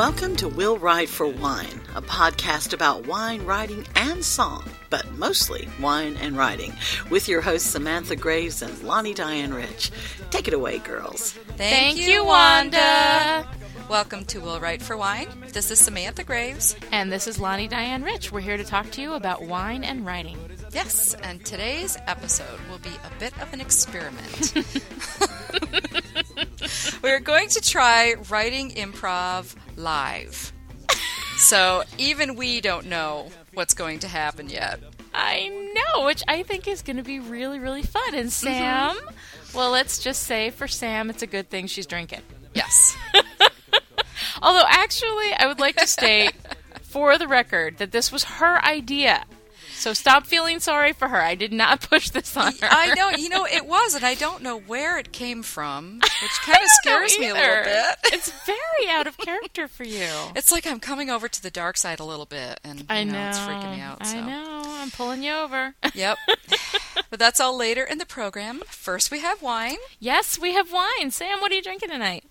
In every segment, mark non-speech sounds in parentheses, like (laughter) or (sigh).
Welcome to Will Write for Wine, a podcast about wine, writing, and song, but mostly wine and writing, with your hosts Samantha Graves and Lani Diane Rich. Take it away, girls. Thank, you, Wanda. Welcome to Will Write for Wine. This is Samantha Graves. And this is Lani Diane Rich. We're here to talk to you about wine and writing. Yes, and today's episode will be a bit of an experiment. (laughs) (laughs) We're going to try writing improv live. (laughs) So even we don't know what's going to happen yet. I know, which I think is going to be really, really fun. And mm-hmm. Sam, well, let's just say for Sam, it's a good thing she's drinking. Yes. (laughs) Although, actually, I would like to state (laughs) for the record that this was her idea. So stop feeling sorry for her. I did not (laughs) push this on her. I know, you know, it was, and I don't know where it came from, (laughs) which kind of scares me a little bit. It's very out of character for you. (laughs) It's like I'm coming over to the dark side a little bit, and I you know. it's freaking me out. So. I know. I'm pulling you over. Yep. but that's all later in the program. First, we have wine. yes, we have wine. Sam, what are you drinking tonight?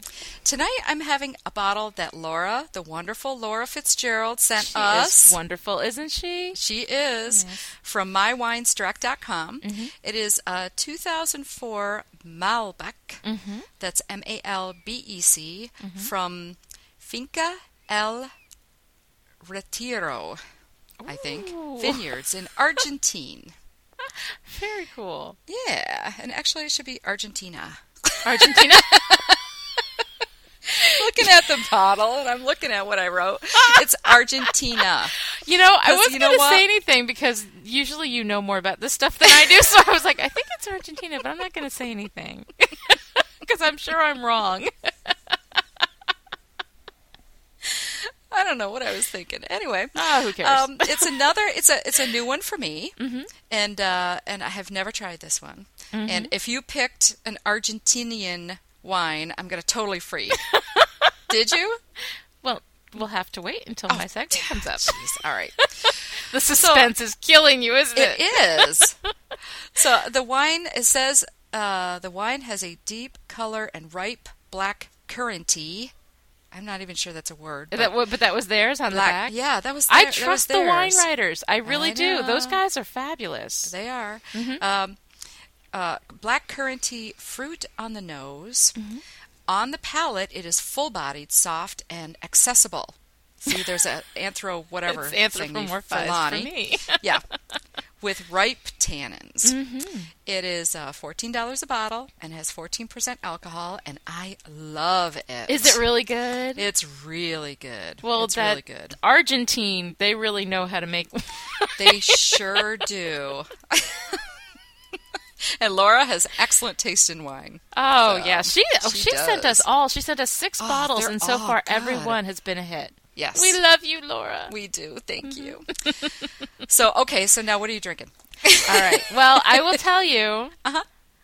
Tonight, I'm having a bottle that Laura, the wonderful Laura Fitzgerald, sent She us. is wonderful, isn't she? She is from mywinestruck.com. It is a 2004 Malbec. Mm-hmm. That's M A L B E C from Finca El Retiro, I think. Vineyards in Argentine. (laughs) Very cool. Yeah, and actually it should be Argentina. Argentina. (laughs) looking at the bottle and I'm looking at what I wrote. (laughs) It's Argentina. You know, I wasn't you know going to say anything because usually you know more about this stuff than I do. So I was like, I think it's Argentina, but I'm not going to say anything (laughs) because I'm sure I'm wrong. (laughs) I don't know what I was thinking. Anyway, Ah, who cares? um, it's another. It's a it's a new one for me, and uh, and I have never tried this one. And if you picked an Argentinian wine, I'm gonna totally freak. Did you? well, we'll have to wait until my segment comes up. Jeez. All right. (laughs) The suspense is killing you, isn't it? It is. (laughs) so the wine it says uh, the wine has a deep color and ripe black curranty. I'm not even sure that's a word. But That, but that was theirs on black. the back. Yeah, that was. I their- was trust the wine writers. I really I do. Those guys are fabulous. They are. Mm-hmm. Um, uh, black curranty fruit on the nose. Mm-hmm. On the palate, it is full-bodied, soft, and accessible. See, there's a (laughs) anthro whatever It's thing for anthropomorphized for me. (laughs) yeah, with ripe tannins. Mm-hmm. It is uh, fourteen dollars a bottle and has fourteen percent alcohol, and I love it. Is it really good? It's really good. well, it's really good. Argentine, they really know how to make. They sure do. (laughs) (laughs) and Laura has excellent taste in wine. Oh So, yeah, she oh, she she, sent us all. She sent us six Oh, bottles, and so all far every good. one has been a hit. Yes. We love you, Laura. We do. Thank Mm-hmm. you. (laughs) so, okay, so now what are you drinking? all right. Well, I will tell you, (laughs) Uh-huh.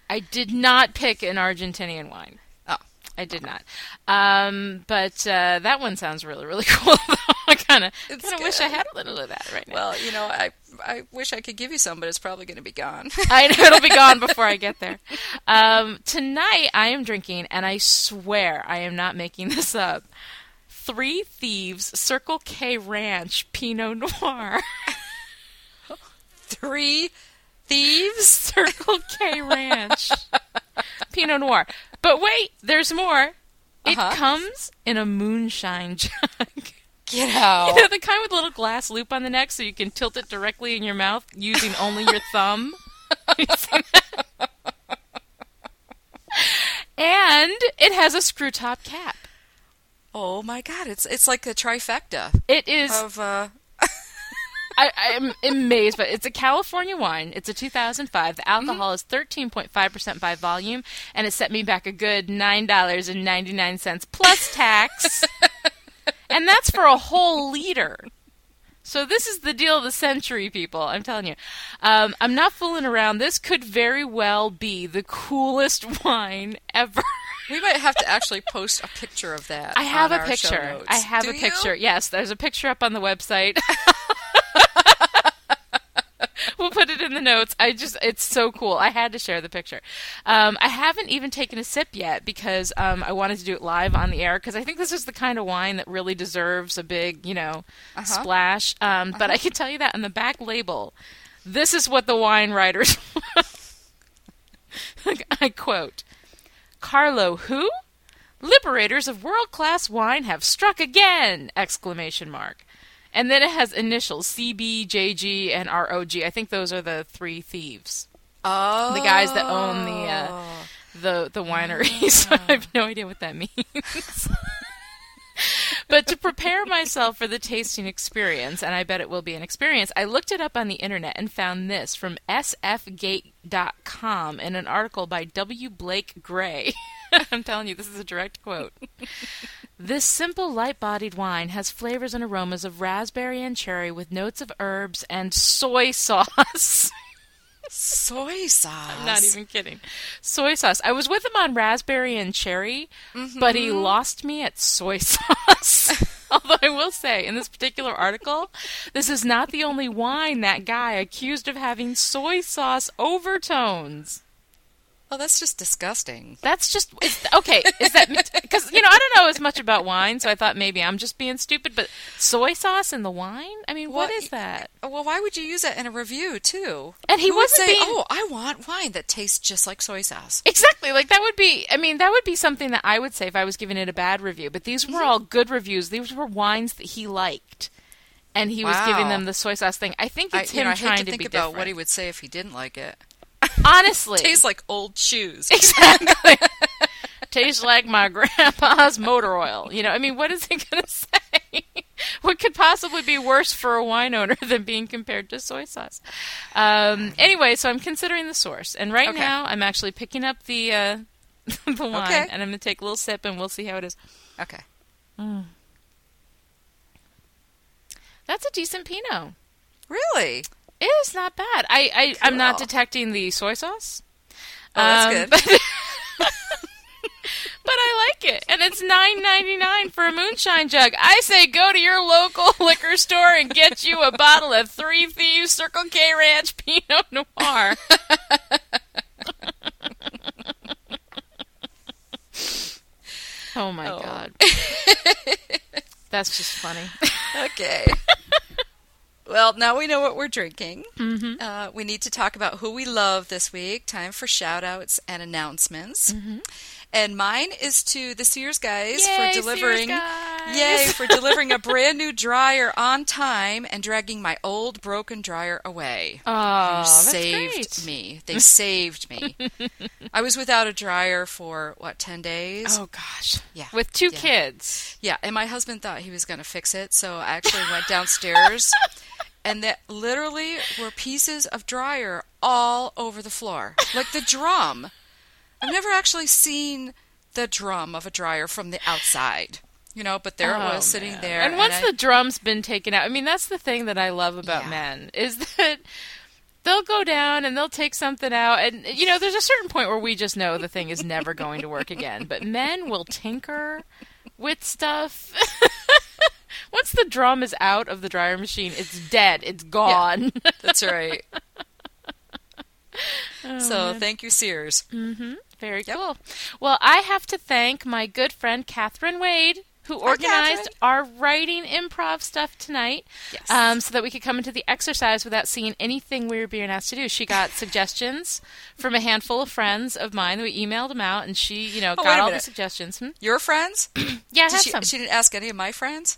I did not pick an Argentinian wine. Oh. I did not. Um, but uh, that one sounds really, really cool. though. (laughs) I kind of, kind of wish I had a little of that right now. Well, you know, I I wish I could give you some, but it's probably going to be gone. (laughs) I know it'll be gone before I get there. (laughs) Um, tonight I am drinking, and I swear I am not making this up. Three Thieves Circle K Ranch Pinot Noir. Three thieves. Circle K Ranch Pinot Noir. But wait, there's more. It Uh-huh. comes in a moonshine jug. Get (laughs) You out. know, the kind with a little glass loop on the neck so you can tilt it directly in your mouth using only your (laughs) thumb. You (laughs) and it has a screw top cap. Oh my God! It's it's like a trifecta It is. of. Uh, I, I'm amazed, but it's a California wine. It's a 2005. The alcohol is 13.5% by volume, and it set me back a good $9.99 plus tax. And that's for a whole liter. So this is the deal of the century, people. I'm telling you. Um, I'm not fooling around. This could very well be the coolest (laughs) wine ever. we might have to actually post a picture of that. I have a picture. I have Do a you? picture. Yes, there's a picture up on the website. (laughs) (laughs) we'll put it in the notes. I just, it's so cool. I had to share the picture. Um, I haven't even taken a sip yet because um, I wanted to do it live on the air because I think this is the kind of wine that really deserves a big, you know, Uh-huh. splash. Um, But I can tell you that on the back label, this is what the wine writers. (laughs) I quote Carlo, who? Liberators of world class wine have struck again! Exclamation mark. And then it has initials CB, JG, and ROG. I think those are the three thieves. Oh, The guys that own the uh, the the wineries. (laughs) I have no idea what that (laughs) means. but to prepare myself for the tasting experience, and I bet it will be an experience, I looked it up on the internet and found this from sfgate.com in an article by W. Blake Gray. (laughs) I'm telling you, this is a direct quote. This simple, light bodied wine has flavors and aromas of raspberry and cherry with notes of herbs and soy sauce. (laughs) soy sauce. I'm not even kidding. Soy sauce. I was with him on raspberry and cherry, mm-hmm. but he lost me at soy (laughs) sauce. (laughs) Although I will say, in this particular article, this is not the only wine that guy accused of having soy sauce overtones. Oh, that's just disgusting. That's just okay. Is that because you know I don't know as much about wine, so I thought maybe I'm just being stupid. But soy sauce in the wine? I mean, what Well, is that? Well, why would you use that in a review too? And he Who wasn't say, being- "Oh, I want wine that tastes just like soy sauce." Exactly. Like that would be I mean, that would be something that I would say if I was giving it a bad review. But these were all good reviews. These were wines that he liked. And he was giving them the soy sauce thing. I think I, it's you him know, I trying to to, think be about different. what he would say if he didn't like it. Honestly. Tastes like old shoes. exactly. (laughs) Tastes like my grandpa's motor oil. You know, I mean, what is he going (laughs) to say? what could possibly be worse for a wine owner than being compared to soy sauce? Um, anyway, so I'm considering the source, and right Okay. now I'm actually picking up the uh, (laughs) the wine, Okay. and I'm going to take a little sip, and we'll see how it is. Okay. That's a decent Pinot. Really? It is not bad. I, I I'm not detecting the soy sauce. Oh, that's Um, good. But, (laughs) (laughs) but I like it, and it's nine ninety nine for a moonshine jug. I say go to your local (laughs) liquor store and get you a bottle of Three Thieves Circle K Ranch Pinot Noir. oh my Oh. god, that's just funny. okay. Well, now we know what we're drinking. Mm-hmm. Uh, we need to talk about who we love this week. Time for shout outs and announcements. And mine is to the Sears guys Yay, for Sears delivering. guys. Yay for delivering a brand new dryer on time and dragging my old broken dryer away. Oh, saved great. me. They saved me. (laughs) I was without a dryer for what ten days. Oh gosh. Yeah, With two yeah. kids. Yeah, and my husband thought he was going to fix it, so I actually went downstairs, (laughs) and that literally were pieces of dryer all over the floor, like the drum. I've never actually seen the drum of a dryer from the outside, you know, but there it Oh, was sitting man. there. And once I- the drum's been taken out, I mean, that's the thing that I love about Yeah. men is (laughs) that they'll go down and they'll take something out, and you know, there's a certain point where we just know the thing is never going to work again. But men will tinker with stuff. (laughs) Once the drum is out of the dryer machine, it's dead. It's gone. (laughs) that's right. Oh, so thank you, Sears. Very Yep. cool. Well, I have to thank my good friend Catherine Wade, who organized our writing improv stuff tonight, Yes. um, so that we could come into the exercise without seeing anything we were being asked to do. She got (laughs) suggestions from a handful of friends of mine. We emailed them out, and she, you know, Oh, got all the suggestions. Hmm? Your friends? (clears throat) Yeah, I Did have she, some. she didn't ask any of my friends.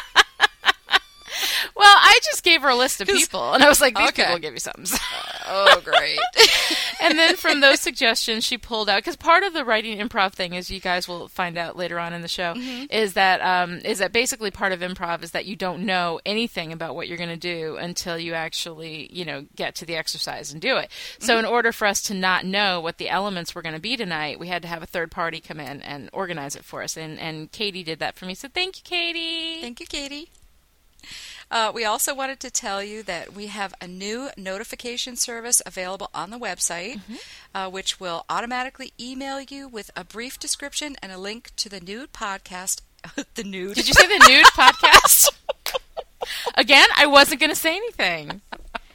(laughs) Well, I just gave her a list of people, and I was like, "These Okay. people will give you something." (laughs) Oh, great. (laughs) and then from those suggestions, she pulled out because part of the writing improv thing, as you guys will find out later on in the show, is that um, is that basically part of improv is that you don't know anything about what you're going to do until you actually you know get to the exercise and do it. So in order for us to not know what the elements were going to be tonight, we had to have a third party come in and organize it for us. And and Katie did that for me. So thank you, Katie. Thank you, Katie. Uh, we also wanted to tell you that we have a new notification service available on the website, Mm-hmm. uh, which will automatically email you with a brief description and a link to the nude podcast. (laughs) the nude. Did you say the nude (laughs) podcast? Again, I wasn't going to say anything.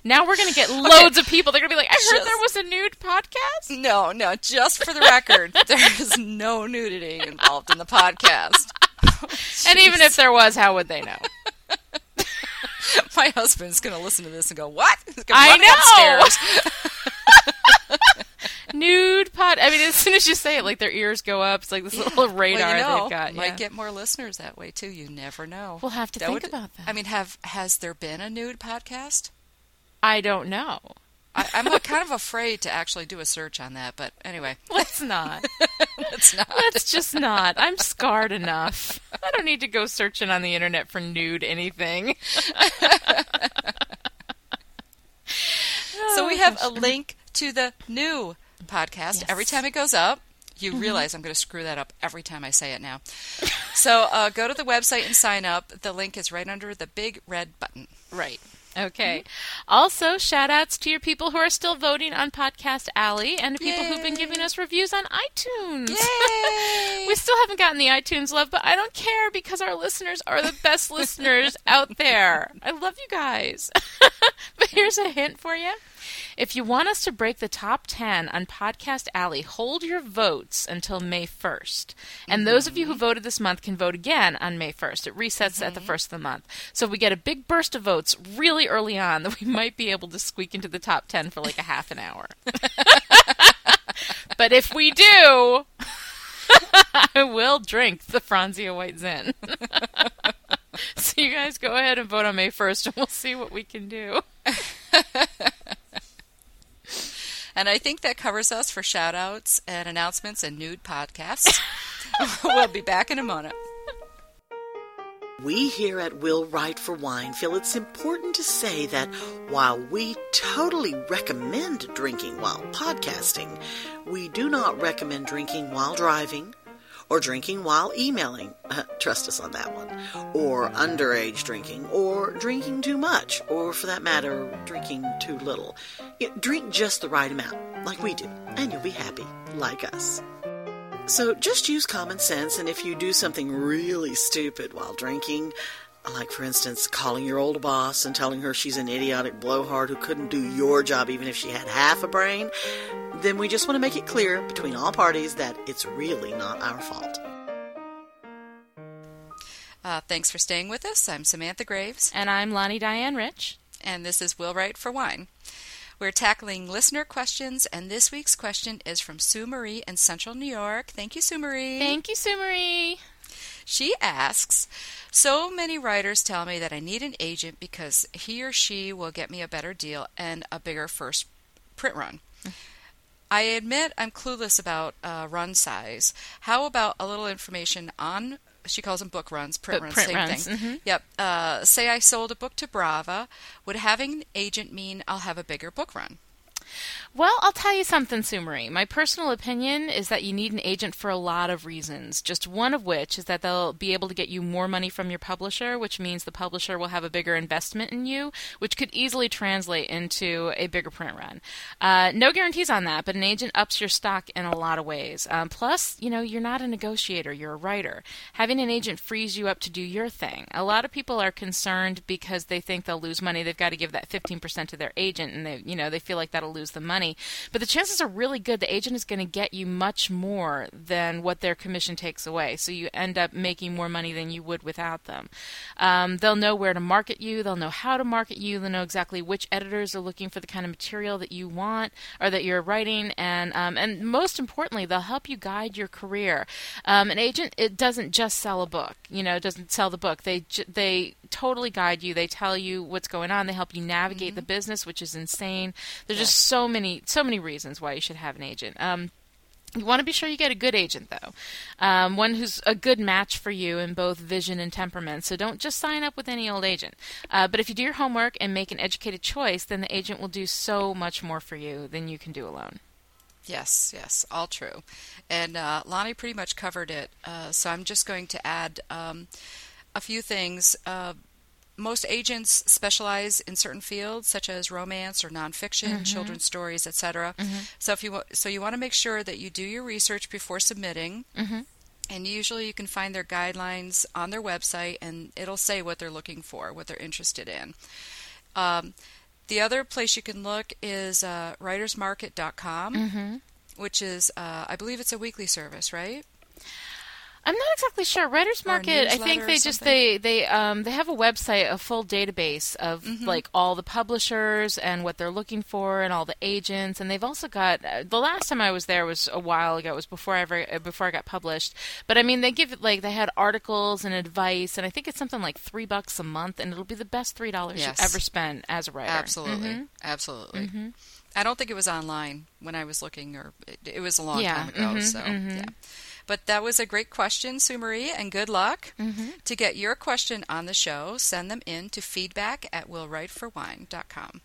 Now we're going to get loads of people. They're going to be like, I heard Just- there was a nude podcast. No, no, just for the record, (laughs) there is no nudity involved in the podcast. And even if there was, how would they know? (laughs) My husband's going to listen to this and go, "What?" I know. (laughs) Nude pod. I mean, as soon as you say it, like their ears go up. It's like this little radar (laughs) well, you know, they've got. might get more listeners that way too. You never know. We'll have to think about that. I mean, have has there been a nude podcast? I don't know. I, I'm kind of afraid to actually do a search on that, but anyway, (laughs) Let's not. (laughs) it's not. Let's just not. I'm scarred enough. I don't need to go searching on the internet for nude anything. So we have a link to the new podcast. Yes. Every time it goes up, you realize I'm going to screw that up every time I say it now. so uh, go to the website and sign up. The link is right under the big red button. Right. Okay. Mm-hmm. Also, shout outs to your people who are still voting on Podcast Alley and to people who've been giving us reviews on iTunes. Yay! (laughs) We still haven't gotten the iTunes love, but I don't care because our listeners are the best listeners out there. I love you guys. (laughs) but here's a hint for you. If you want us to break the top 10 on Podcast Alley, hold your votes until May 1st. And those of you who mm-hmm. voted this month can vote again on May 1st. It resets at the first of the month. So if we get a big burst of votes really early on, that we (laughs) might be able to squeak into the top 10 for like a half an hour. (laughs) but if we do, (laughs) I will drink the Franzia White Zin. so you guys go ahead and vote on May 1st, and we'll see what we can do. And I think that covers us for shout outs and announcements and nude podcasts. (laughs) we'll be back in a moment. We here at Will Write for Wine feel it's important to say that while we totally recommend drinking while podcasting, we do not recommend drinking while driving or drinking while emailing. (laughs) Trust us on that one. Or underage drinking or drinking too much or for that matter, drinking too little. Drink just the right amount, like we do, and you'll be happy, like us. So just use common sense, and if you do something really stupid while drinking, like for instance calling your old boss and telling her she's an idiotic blowhard who couldn't do your job even if she had half a brain, then we just want to make it clear between all parties that it's really not our fault. Uh, thanks for staying with us. I'm Samantha Graves, And I'm Lani Diane Rich. and this is Will Write for Wine. We're tackling listener questions, and this week's question is from Sue Marie in Central New York. Thank you, Sue Marie. Thank you, Sue Marie. She asks So many writers tell me that I need an agent because he or she will get me a better deal and a bigger first print run. I admit I'm clueless about uh, run size. How about a little information on? She calls them book runs, print runs, print same runs, thing. mhm. Yep. Uh, say I sold a book to Brava. Would having an agent mean I'll have a bigger book run? Well, I'll tell you something, Sue Marie. My personal opinion is that you need an agent for a lot of reasons. Just one of which is that they'll be able to get you more money from your publisher, which means the publisher will have a bigger investment in you, which could easily translate into a bigger print run. Uh, no guarantees on that, but an agent ups your stock in a lot of ways. Um, plus, you know, you're not a negotiator, you're a writer. Having an agent frees you up to do your thing. A lot of people are concerned because they think they'll lose money. They've got to give that 15% to their agent, and they, you know, they feel like that'll lose the money. But the chances are really good. The agent is going to get you much more than what their commission takes away. So you end up making more money than you would without them. Um, they'll know where to market you. They'll know how to market you. They'll know exactly which editors are looking for the kind of material that you want or that you're writing, and um, and most importantly, they'll help you guide your career. Um, an agent it doesn't just sell a book. You know, it doesn't sell the book. They they totally guide you. They tell you what's going on. They help you navigate the business, which is insane. There's just so many so many reasons why you should have an agent. Um, you want to be sure you get a good agent, though, um, one who's a good match for you in both vision and temperament. So don't just sign up with any old agent. Uh, but if you do your homework and make an educated choice, then the agent will do so much more for you than you can do alone. Yes, yes, all true. And uh, Lani pretty much covered it. Uh, so I'm just going to add um, a few things. Most agents specialize in certain fields, such as romance or nonfiction, children's stories, etc. So if you wa- so you want to make sure that you do your research before submitting. And usually you can find their guidelines on their website, and it'll say what they're looking for, what they're interested in. Um, the other place you can look is uh, writersmarket.com, Mm-hmm. which is, uh, I believe it's a weekly service, right? I'm not exactly sure. Writers Market, I think they just they they um they have a website, a full database of Mm-hmm. like all the publishers and what they're looking for and all the agents, and they've also got uh, the last time I was there was a while ago. It was before I ever uh, before I got published. But I mean, they give like they had articles and advice, and I think it's something like three bucks a month, and it'll be the best three dollars Yes. you ever spent as a writer. Absolutely. Mhm. Absolutely. I don't think it was online when I was looking, or it, it was a long Yeah, time ago. mhm, so, mhm. yeah. But that was a great question, Sue Marie, and good luck. Mm-hmm. To get your question on the show, send them in to feedback at willwriteforwine.com.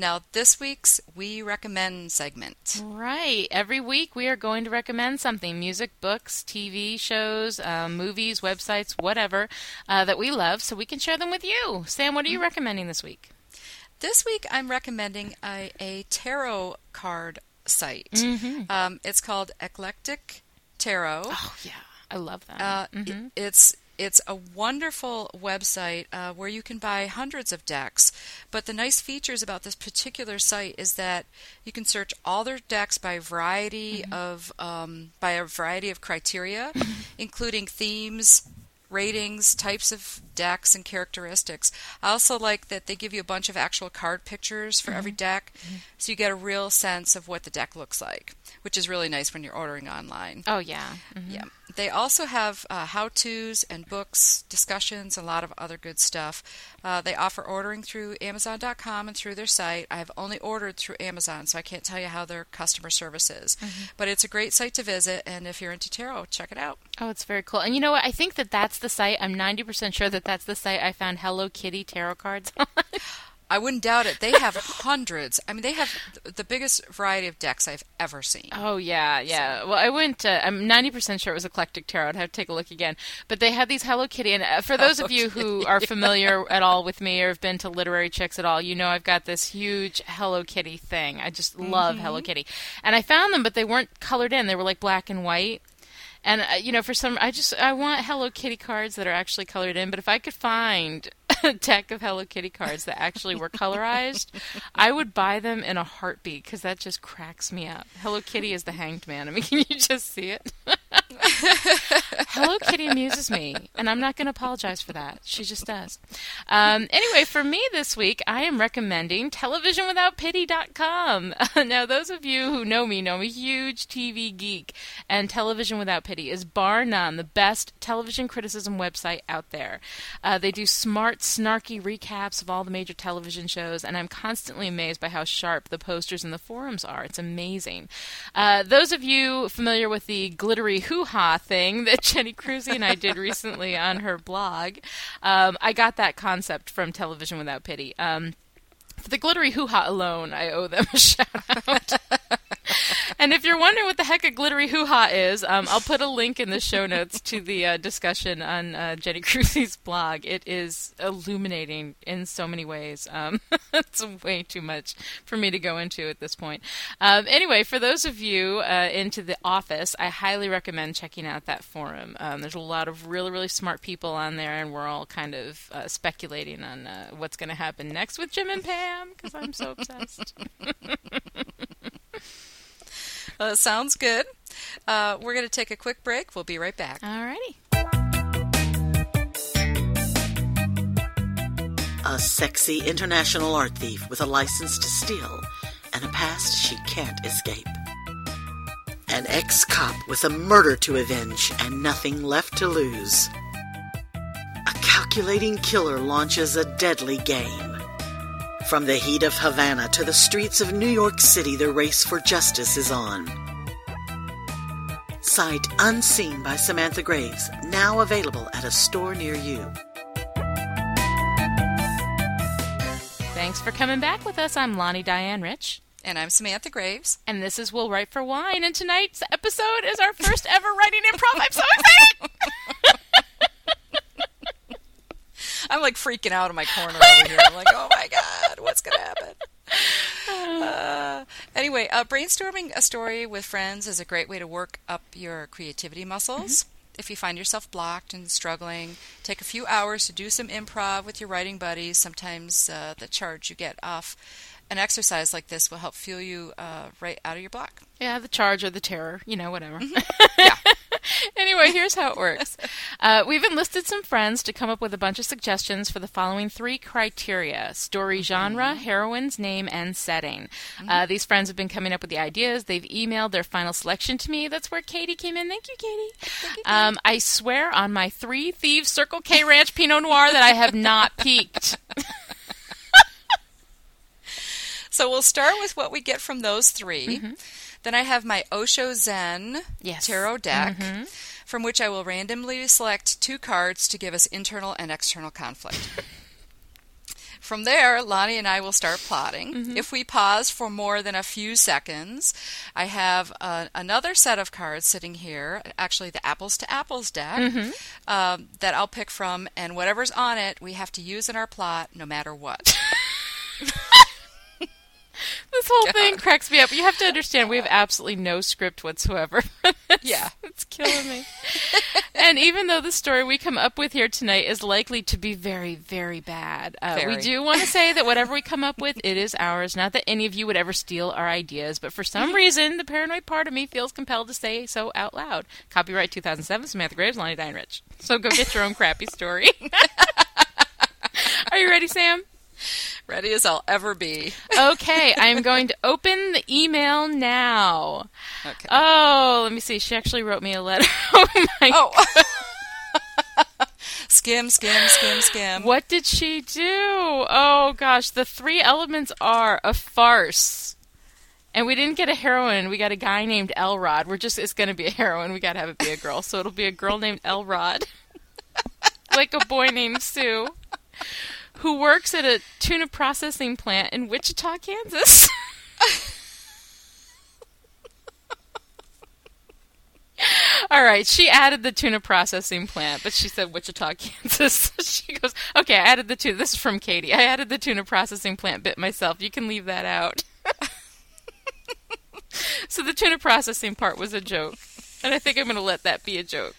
Now, this week's We Recommend segment. Right. Every week we are going to recommend something music, books, TV shows, um, movies, websites, whatever uh, that we love so we can share them with you. Sam, what are you recommending this week? This week, I'm recommending a, a tarot card site. Mm-hmm. Um, it's called Eclectic Tarot. Oh, yeah. I love that. Uh, Mhm. it- it's it's a wonderful website uh, where you can buy hundreds of decks. But the nice features about this particular site is that you can search all their decks by variety of um, by a variety of criteria, including themes, ratings, types of decks, and characteristics. I also like that they give you a bunch of actual card pictures for every deck, so you get a real sense of what the deck looks like, which is really nice when you're ordering online. oh, yeah. Mhm. Yeah. They also have uh, how to's and books, discussions, a lot of other good stuff. Uh, they offer ordering through Amazon.com and through their site. I have only ordered through Amazon, so I can't tell you how their customer service is. But it's a great site to visit, and if you're into tarot, check it out. Oh, it's very cool. And you know what? I think that that's the site. I'm 90% sure that that's the site I found Hello Kitty tarot cards on. (laughs) I wouldn't doubt it. They have hundreds. I mean, they have the biggest variety of decks I've ever seen. Oh yeah, yeah. Well, I went. Uh, I'm 90% sure it was Eclectic Tarot. I'd have to take a look again. But they had these Hello Kitty, and uh, for (laughs) those of you who are familiar (laughs) at all with me or have been to Literary Chicks at all, you know I've got this huge Hello Kitty thing. I just love Hello Kitty, and I found them, but they weren't colored in. They were like black and white. And uh, you know, for some, I just I want Hello Kitty cards that are actually colored in. But if I could find a (laughs) deck of Hello Kitty cards that actually were colorized, I would buy them in a heartbeat because that just cracks me up. Hello Kitty is the hanged man. I mean, (laughs) can you just see it? (laughs) Hello Kitty amuses me, and I'm not going to apologize for that. She just does. Um, anyway, for me this week, I am recommending TelevisionWithoutPity.com. now, those of you who know me know I'm a huge TV geek, and Television Without Pity is bar none the best television criticism website out there. Uh, they do smart, snarky recaps of all the major television shows, and I'm constantly amazed by how sharp the posters and the forums are. It's amazing. Uh, those of you familiar with the glittery hoo ha thing (laughs) that Jenny Crusie and I did (laughs) recently on her blog, um, I got that concept from Television Without Pity. Um, for the glittery hoo ha alone, I owe them a (laughs) shout out. (laughs) and if you're wondering what the heck a glittery hoo ha is, um, I'll put a link in the show notes to the uh, discussion on uh, Jenny (laughs) Crusie's blog. It is illuminating in so many ways. Um, (laughs) it's way too much for me to go into at this point. Um, anyway, for those of you uh, into the office, I highly recommend checking out that forum. Um, there's a lot of really, really smart people on there, and we're all kind of uh, speculating on uh, what's going to happen next with Jim and Pam because I'm so obsessed. (laughs) Uh, sounds good. Uh, we're going to take a quick break. We'll be right back. All righty. A sexy international art thief with a license to steal and a past she can't escape. An ex cop with a murder to avenge and nothing left to lose. A calculating killer launches a deadly game. From the heat of Havana to the streets of New York City, the race for justice is on. Sight Unseen by Samantha Graves, now available at a store near you. Thanks for coming back with us. I'm Lani Diane Rich. And I'm Samantha Graves. And this is Will Write for Wine. And tonight's episode is our first ever writing improv. I'm so excited! (laughs) I'm like freaking out in my corner over here. I'm like, oh my god, what's gonna happen? Uh, anyway, uh, brainstorming a story with friends is a great way to work up your creativity muscles. if you find yourself blocked and struggling, take a few hours to do some improv with your writing buddies. Sometimes uh, the charge you get off an exercise like this will help fuel you uh, right out of your block. Yeah, the charge or the terror, you know, whatever. (laughs) Yeah. anyway, here's how it works. (laughs) Uh, we've enlisted some friends to come up with a bunch of suggestions for the following three criteria story genre, heroine's name, and setting. Uh, these friends have been coming up with the ideas. They've emailed their final selection to me. That's where Katie came in. Thank you, Katie. Um, I swear on my three thieves Circle K Ranch Pinot Noir that I have not (laughs) peeked. So we'll start with what we get from those 3 Then I have my Osho Zen Yes. tarot deck, from which I will randomly select two cards to give us internal and external conflict. (laughs) From there, Lani and I will start plotting. If we pause for more than a few seconds, I have uh, another set of cards sitting here, actually the Apples to Apples deck, um, that I'll pick from, and whatever's on it, we have to use in our plot no matter what. (laughs) (laughs) This whole thing cracks me up. You have to understand, we have absolutely no script whatsoever. (laughs) Yeah. (laughs) it's killing me. and even though the story we come up with here tonight is likely to be very, very bad, uh, we do want to say that whatever we come up with, it is ours. Not that any of you would ever steal our ideas, but for some reason, the paranoid part of me feels compelled to say so out loud. Copyright 2007, Samantha Graves, Lani Diane Rich. So go get your own crappy story. Are you ready, Sam? (laughs) Ready as I'll ever be. Okay, I'm going to open the email now. Okay. Oh, let me see. She actually wrote me a letter. (laughs) oh my! Oh. (laughs) skim, skim, skim, skim. What did she do? Oh gosh, the three elements are a farce. And we didn't get a heroine. We got a guy named Elrod. We're just it's going to be a heroine. We got to have it be a girl. So it'll be a girl named Elrod. like a boy named Sue who works at a tuna processing plant in Wichita, Kansas. (laughs) All right, she added the tuna processing plant, but she said Wichita, (laughs) Kansas. (laughs) she goes, "Okay, I added the tuna. This is from Katie. I added the tuna processing plant bit myself. You can leave that out." so the tuna processing part was a joke, and I think I'm going to let that be a joke.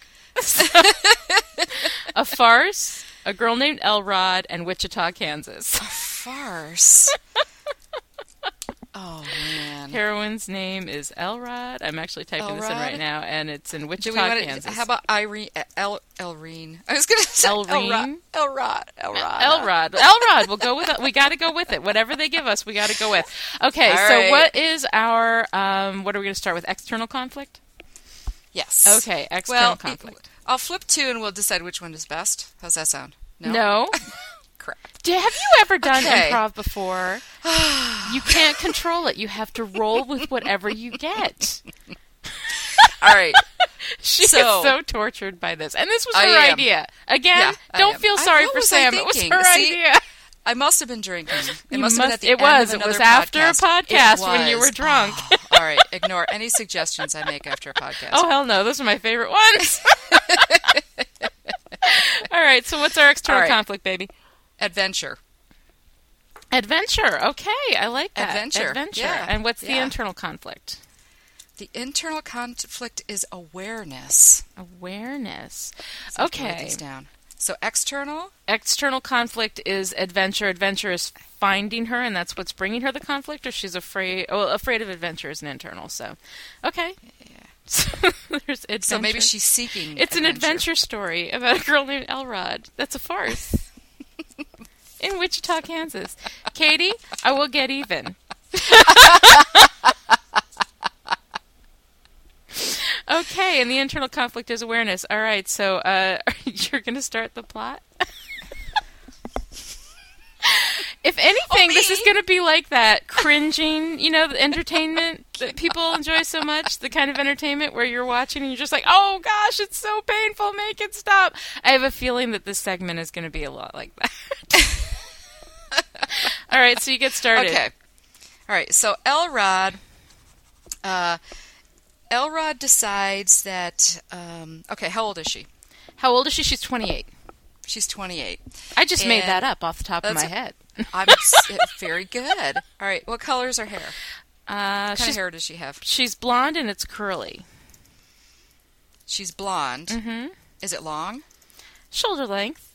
a farce, a girl named Elrod, and Wichita, Kansas. A Farce. (laughs) oh man. Heroine's name is Elrod. I'm actually typing this in right now, and it's in Wichita, want Kansas. How about Irene? El Elreen? I was going to say Elreen? Elrod. Elrod. Elrod. Elrod. We'll go with. We got to go with it. Whatever they give us, we got to go with. Okay. All so right. what is our? Um, what are we going to start with? External conflict. Yes. Okay. External Well, conflict. I'll flip two and we'll decide which one is best. How's that sound? No. (laughs) Crap. Do, have you ever done Okay. improv before? (sighs) you can't control it. You have to roll with whatever you get. (laughs) All right. (laughs) She So- is so tortured by this, and this was her idea. Again, Yeah, don't am. feel sorry what for Sam. It was her See? idea. I must have been drinking. It You must have been at the it was. It was another after a podcast when you were drunk. Oh, all right. Ignore any suggestions I make after a podcast. Oh hell no, those are my favorite ones. (laughs) All right, so what's our external right. conflict, baby? Adventure. Adventure. Okay, I like that. Adventure, Adventure. yeah, And what's the internal conflict? The internal conflict is awareness. Awareness. So I have to write Okay. these down. So external. External conflict is adventure. Adventure is finding her, and that's what's bringing her the conflict, or she's afraid. Oh, afraid of adventure is an internal. So, okay. So (laughs) there's adventure. So maybe she's seeking. It's an adventure story about a girl named Elrod. That's a farce. (laughs) In Wichita, Kansas. Katie, I will get even. (laughs) okay, and the internal conflict is awareness. All right, so uh, (laughs) you're going to start the plot? (laughs) If anything, this is going to be like that cringing, you know, the entertainment that people enjoy so much, the kind of entertainment where you're watching and you're just like, oh gosh, it's so painful, make it stop. I have a feeling that this segment is going to be a lot like that. (laughs) All right, so you get started. Okay. All right. So Elrod, uh, Elrod decides that. Um, okay, how old is she? How old is she? She's 28. She's 28. I just made that up off the top of my head. (laughs) I'm very good. All right. What color is her hair? Uh, What kind of hair does she have? she's blonde and it's curly. She's blonde. Mm-hmm. Is it long? Shoulder length.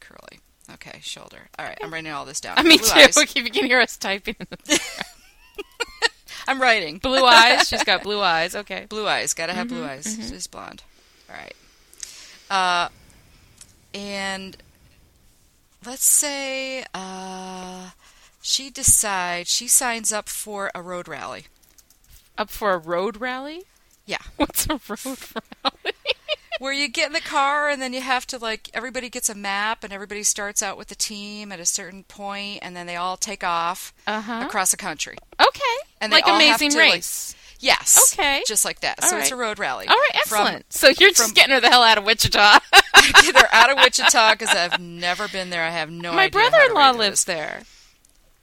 Curly. Okay, shoulder. All right, I'm writing all this down. I mean, too. eyes. (laughs) You can hear us typing. (laughs) I'm writing. blue eyes. She's got blue eyes. Okay. Blue eyes. Gotta have blue eyes. She's blonde. All right. Uh, and let's say uh, she decides she signs up for a road rally. Up for a road rally? Yeah. (laughs) What's a road rally? Where you get in the car and then you have to like everybody gets a map and everybody starts out with the team at a certain point and then they all take off Uh-huh. across the country. Okay. And like Amazing to, like- Race. Yes. Okay. Just like that. All so it's a road rally. All right, From- excellent. so you're just from- getting her the hell out of Wichita. (laughs) They're out of Wichita because I've never been there. I have no My brother-in-law rate it lives there.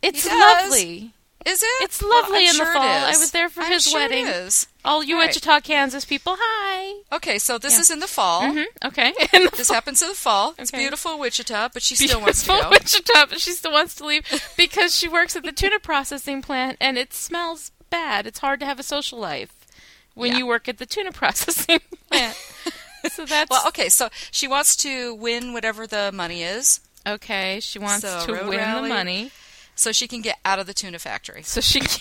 It's lovely. Is it? It's lovely Well, in the sure it fall. I was there for I'm his sure wedding. is. All you All right. Wichita, Kansas people, hi. Okay, so this Yeah. is in the fall. hmm Okay. (laughs) The This happens in the fall. It's Okay. beautiful Wichita, but she still wants to go. (laughs) Wichita, but she still wants to leave (laughs) because she works at the tuna processing plant and it smells bad. It's hard to have a social life when Yeah. you work at the tuna processing plant. so that's Well, okay, so she wants to win whatever the money is, okay. She wants So, to win rally. the money so she can get out of the tuna factory. so she can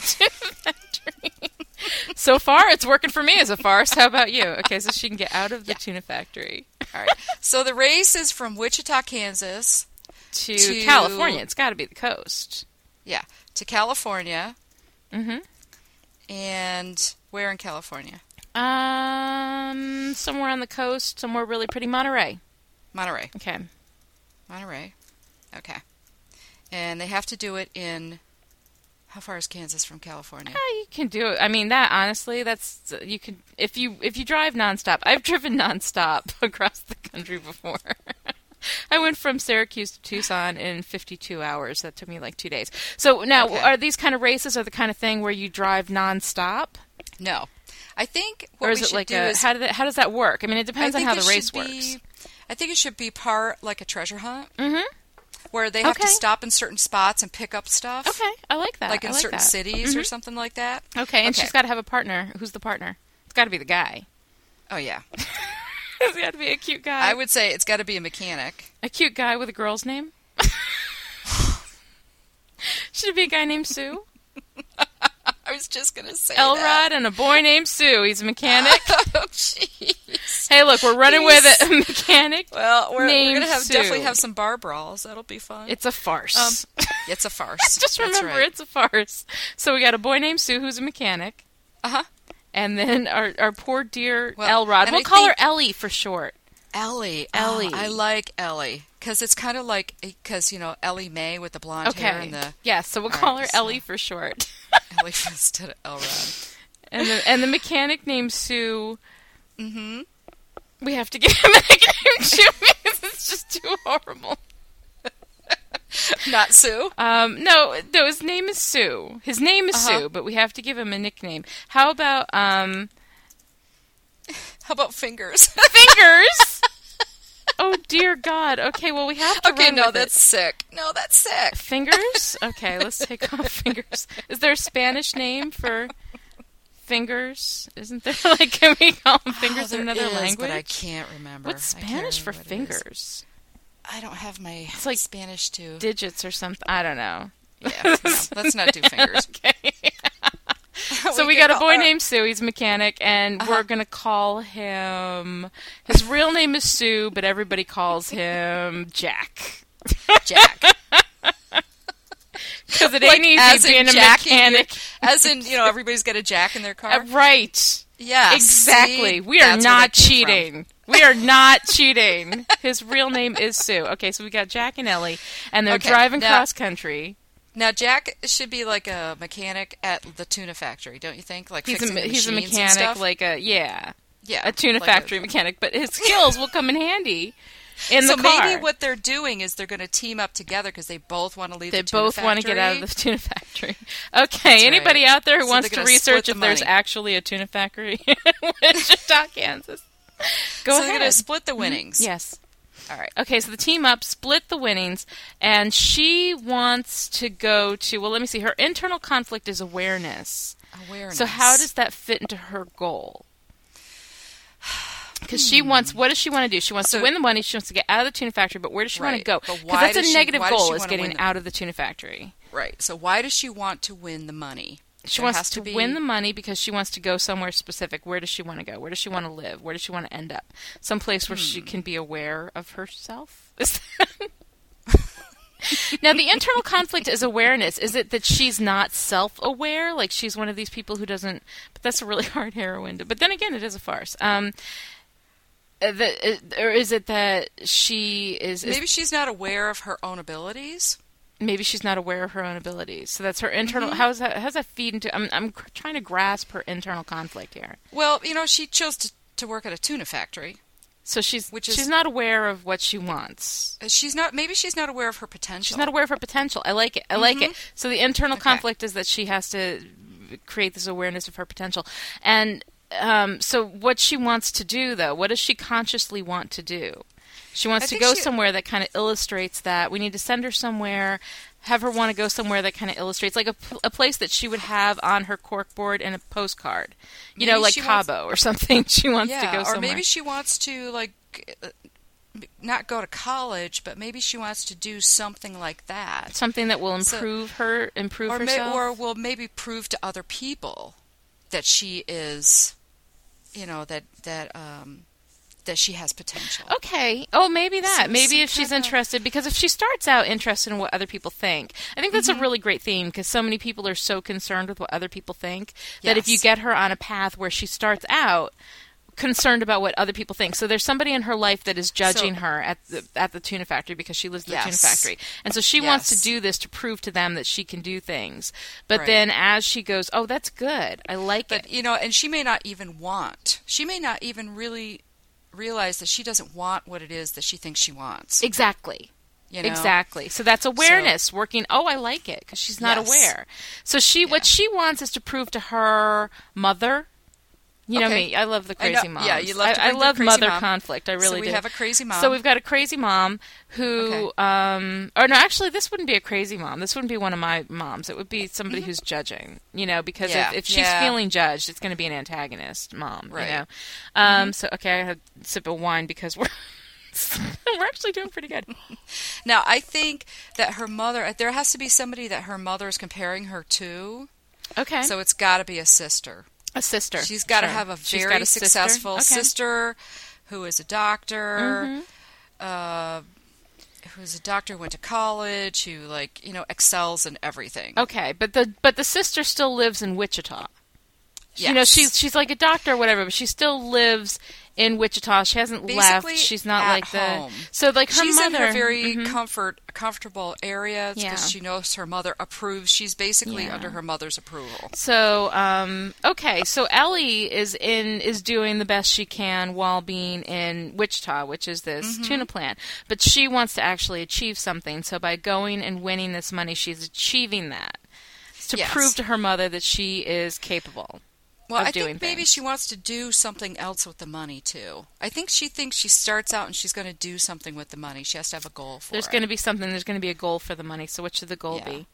tuna factory. so far, it's working for me as a farce. How about you? Okay, so she can get out of the tuna factory All right. So the race is from Wichita, Kansas, to, To- California. It's got to be the coast. yeah, to California, Mm-hmm. and where in California? Um, somewhere on the coast, somewhere really pretty, Monterey. Monterey. Okay. Monterey. Okay. And they have to do it in. How far is Kansas from California? Yeah, you can do it. I mean, that honestly, that's you can if you if you drive nonstop. I've driven nonstop (laughs) across the country before. (laughs) I went from Syracuse to Tucson in 52 hours. That took me like two days. So now, Okay. are these kind of races are the kind of thing where you drive nonstop, No. I think what or is we it should like do a is how, do that, how does that work? I mean, it depends I on how the race works. be- I think it should be part like a treasure hunt, Mm-hmm. Where they have Okay. to stop in certain spots and pick up stuff, Okay, I like that. like in like certain that. cities or Mhm. something like that. Okay, and Okay. she's got to have a partner. Who's the partner? It's got to be the guy. Oh yeah, (laughs) it's got to be a cute guy. I would say it's got to be a mechanic. A cute guy with a girl's name? (laughs) (laughs) Should it be a guy named Sue? I was just gonna say that. Elrod and a boy named Sue. He's a mechanic. (laughs) oh jeez. hey, look, we're running with. A (laughs) mechanic. Well, we're, we're gonna have Sue. definitely have some bar brawls. That'll be fun. It's a farce. Um, (laughs) it's a farce. Just That's remember, right. it's a farce. So we got a boy named Sue who's a mechanic. Uh-huh. And then our, our poor dear Well, Elrod. We'll I call her Ellie for short. Ellie. Ellie. Oh, I like Ellie because it's kind of like because you know Ellie Mae with the blonde hair and the Yeah, so we'll All call right, her so- Ellie for short. (laughs) Ellie instead of Elrod. and the and the mechanic named Sue. Mm-hmm. We have to give him a nickname (laughs) because it's just too horrible. Not Sue. Um, no, no, his name is Sue. His name is Uh-huh. Sue, but we have to give him a nickname. How about um, (laughs) How about fingers? Fingers? Oh dear God. Okay, well we have to. okay, no, with it. that's sick. No, that's sick. Fingers. (laughs) Okay, let's take off fingers. Is there a Spanish name for fingers? Isn't there (laughs) like can we call them oh, fingers Oh, in another is, language? but I can't remember. What's Spanish for what fingers? I don't have my it's like Spanish too. Digits or something? I don't know. yeah, no, let's not do (laughs) fingers. okay. (laughs) so we, can got a boy named Sue. He's a mechanic, and Uh-huh. we're gonna call him. His real name is Sue, but everybody calls (laughs) him Jack Jack. (laughs) because it Like, ain't as easy in being a jacking your- mechanic. As in, you know, everybody's got a Jack in their car. Uh, right. yeah, Exactly. see? we are not that came from. cheating. We are not cheating. His real name is Sue. Okay, so we got Jack and Ellie, and they're Okay, driving now- cross country. Now, Jack should be like a mechanic at the tuna factory, don't you think? Like He's a the he's a mechanic, like a yeah, yeah, a tuna like factory mechanic. But his (laughs) skills will come in handy in so the car. maybe what they're doing is they're going to team up together because they both want to leave. They the tuna both want to get out of the tuna factory. (laughs) Okay, anybody right. out there who So wants to research split if the there's actually a tuna factory (laughs) in Wichita, Kansas? Go so ahead. they're going to split the mm-hmm. winnings. yes. All right. Okay, so the team up split the winnings, and she wants to go to. Well, let me see. Her internal conflict is awareness. Awareness. So how does that fit into her goal? (sighs) Because she hmm. wants, what does she want to do? She wants So- to win the money. She wants to get out of the tuna factory. But where does she want to go? Because that's a she- negative goal is getting out of the tuna factory. Right. So why does she want to win the money? She There wants has to, be- win the money because she wants to go somewhere specific. Where does she want to go? Where does she want to live? Where does she want to end up? Some place where she Hmm. can be aware of herself. (laughs) Is now, the internal conflict is awareness. Is it that she's not self-aware, like she's one of these people who doesn't? But that's a really (laughs) hard heroine. To, but then again, it is a farce. Um, uh, the, uh, or is it that she is, is Maybe she's not aware of her own abilities. Maybe she's not aware of her own abilities. So that's her internal. Mm-hmm. How's that? How's that feed into? I'm I'm trying to grasp her internal conflict here. Well, you know, she chose to, to work at a tuna factory. So she's Which is- she's not aware of what she wants. Uh, She's not. Maybe she's not aware of her potential. She's not aware of her potential. I like it. I like it. So the internal Mm-hmm. Okay. conflict is that she has to create this awareness of her potential. And um, so what she wants to do though, what does she consciously want to do? She wants to go she- somewhere that kind of illustrates that. We need to send her somewhere, have her want to go somewhere that kind of illustrates, like a place that she would have on her corkboard and a postcard. You know, like she wants- Cabo or something. (laughs) She wants yeah, to go somewhere. or maybe she wants to like uh, not go to college, but maybe she wants to do something like that, something that will So- improve her, improve or may, herself. or will maybe prove to other people that she is, you know, that that um that she has potential. Okay. Oh, maybe that. Some- maybe some if she's of- interested, because if she starts out interested in what other people think, I think that's Mm-hmm. a really great theme because so many people are so concerned with what other people think that if you get her on a path where she starts out concerned about what other people think. So there's somebody in her life that is judging So- her at the at the tuna factory because she lives at the tuna factory. And so she wants to do this to prove to them that she can do things. But Right. then as she goes, "Oh, that's good. I like it." You know, and she may not even want. She may not even really realize that she doesn't want what it is that she thinks she wants. Exactly. You know? Exactly. So that's awareness working. Oh, I like it because she's not Yes. aware. So she, what she wants is to prove to her mother. You know Okay. me. I love the crazy mom. yeah, you love I, I love mother mom. conflict. I really so we do. have a crazy mom. So we've got a crazy mom who, Okay. um, or no, actually, this wouldn't be a crazy mom. This wouldn't be one of my moms. It would be somebody who's judging. You know, because Mm-hmm. Yeah, if, if she's yeah. feeling judged, it's going to be an antagonist mom. Right. You know. Um. So okay, I had a sip of wine because we're (laughs) we're actually doing pretty good. (laughs) Now, I think that her mother, there has to be somebody that her mother is comparing her to. Okay. So it's got to be a sister. A sister. She's got to have a She's very a sister? successful Okay. sister who is a doctor, Mm-hmm. uh, who's a doctor, went to college, who like you know excels in everything. Okay, but the but the sister still lives in Wichita. You know, she's she's like a doctor or whatever, but she still lives in Wichita. She hasn't Basically left. She's not like home. the so like her She's mother. in her very Mhm. comfort, comfortable area because Yeah. she knows her mother approves. She's basically Yeah. under her mother's approval. So um, okay, so Ellie is in is doing the best she can while being in Wichita, which is this Mm-hmm. tuna plant. But she wants to actually achieve something. So by going and winning this money, she's achieving that to Yes. prove to her mother that she is capable. Well, I think maybe things. she wants to do something else with the money too. I think she thinks she starts out and she's going to do something with the money. She has to have a goal for There's it. going to be something. There's going to be a goal for the money. So what should the goal Yeah. be?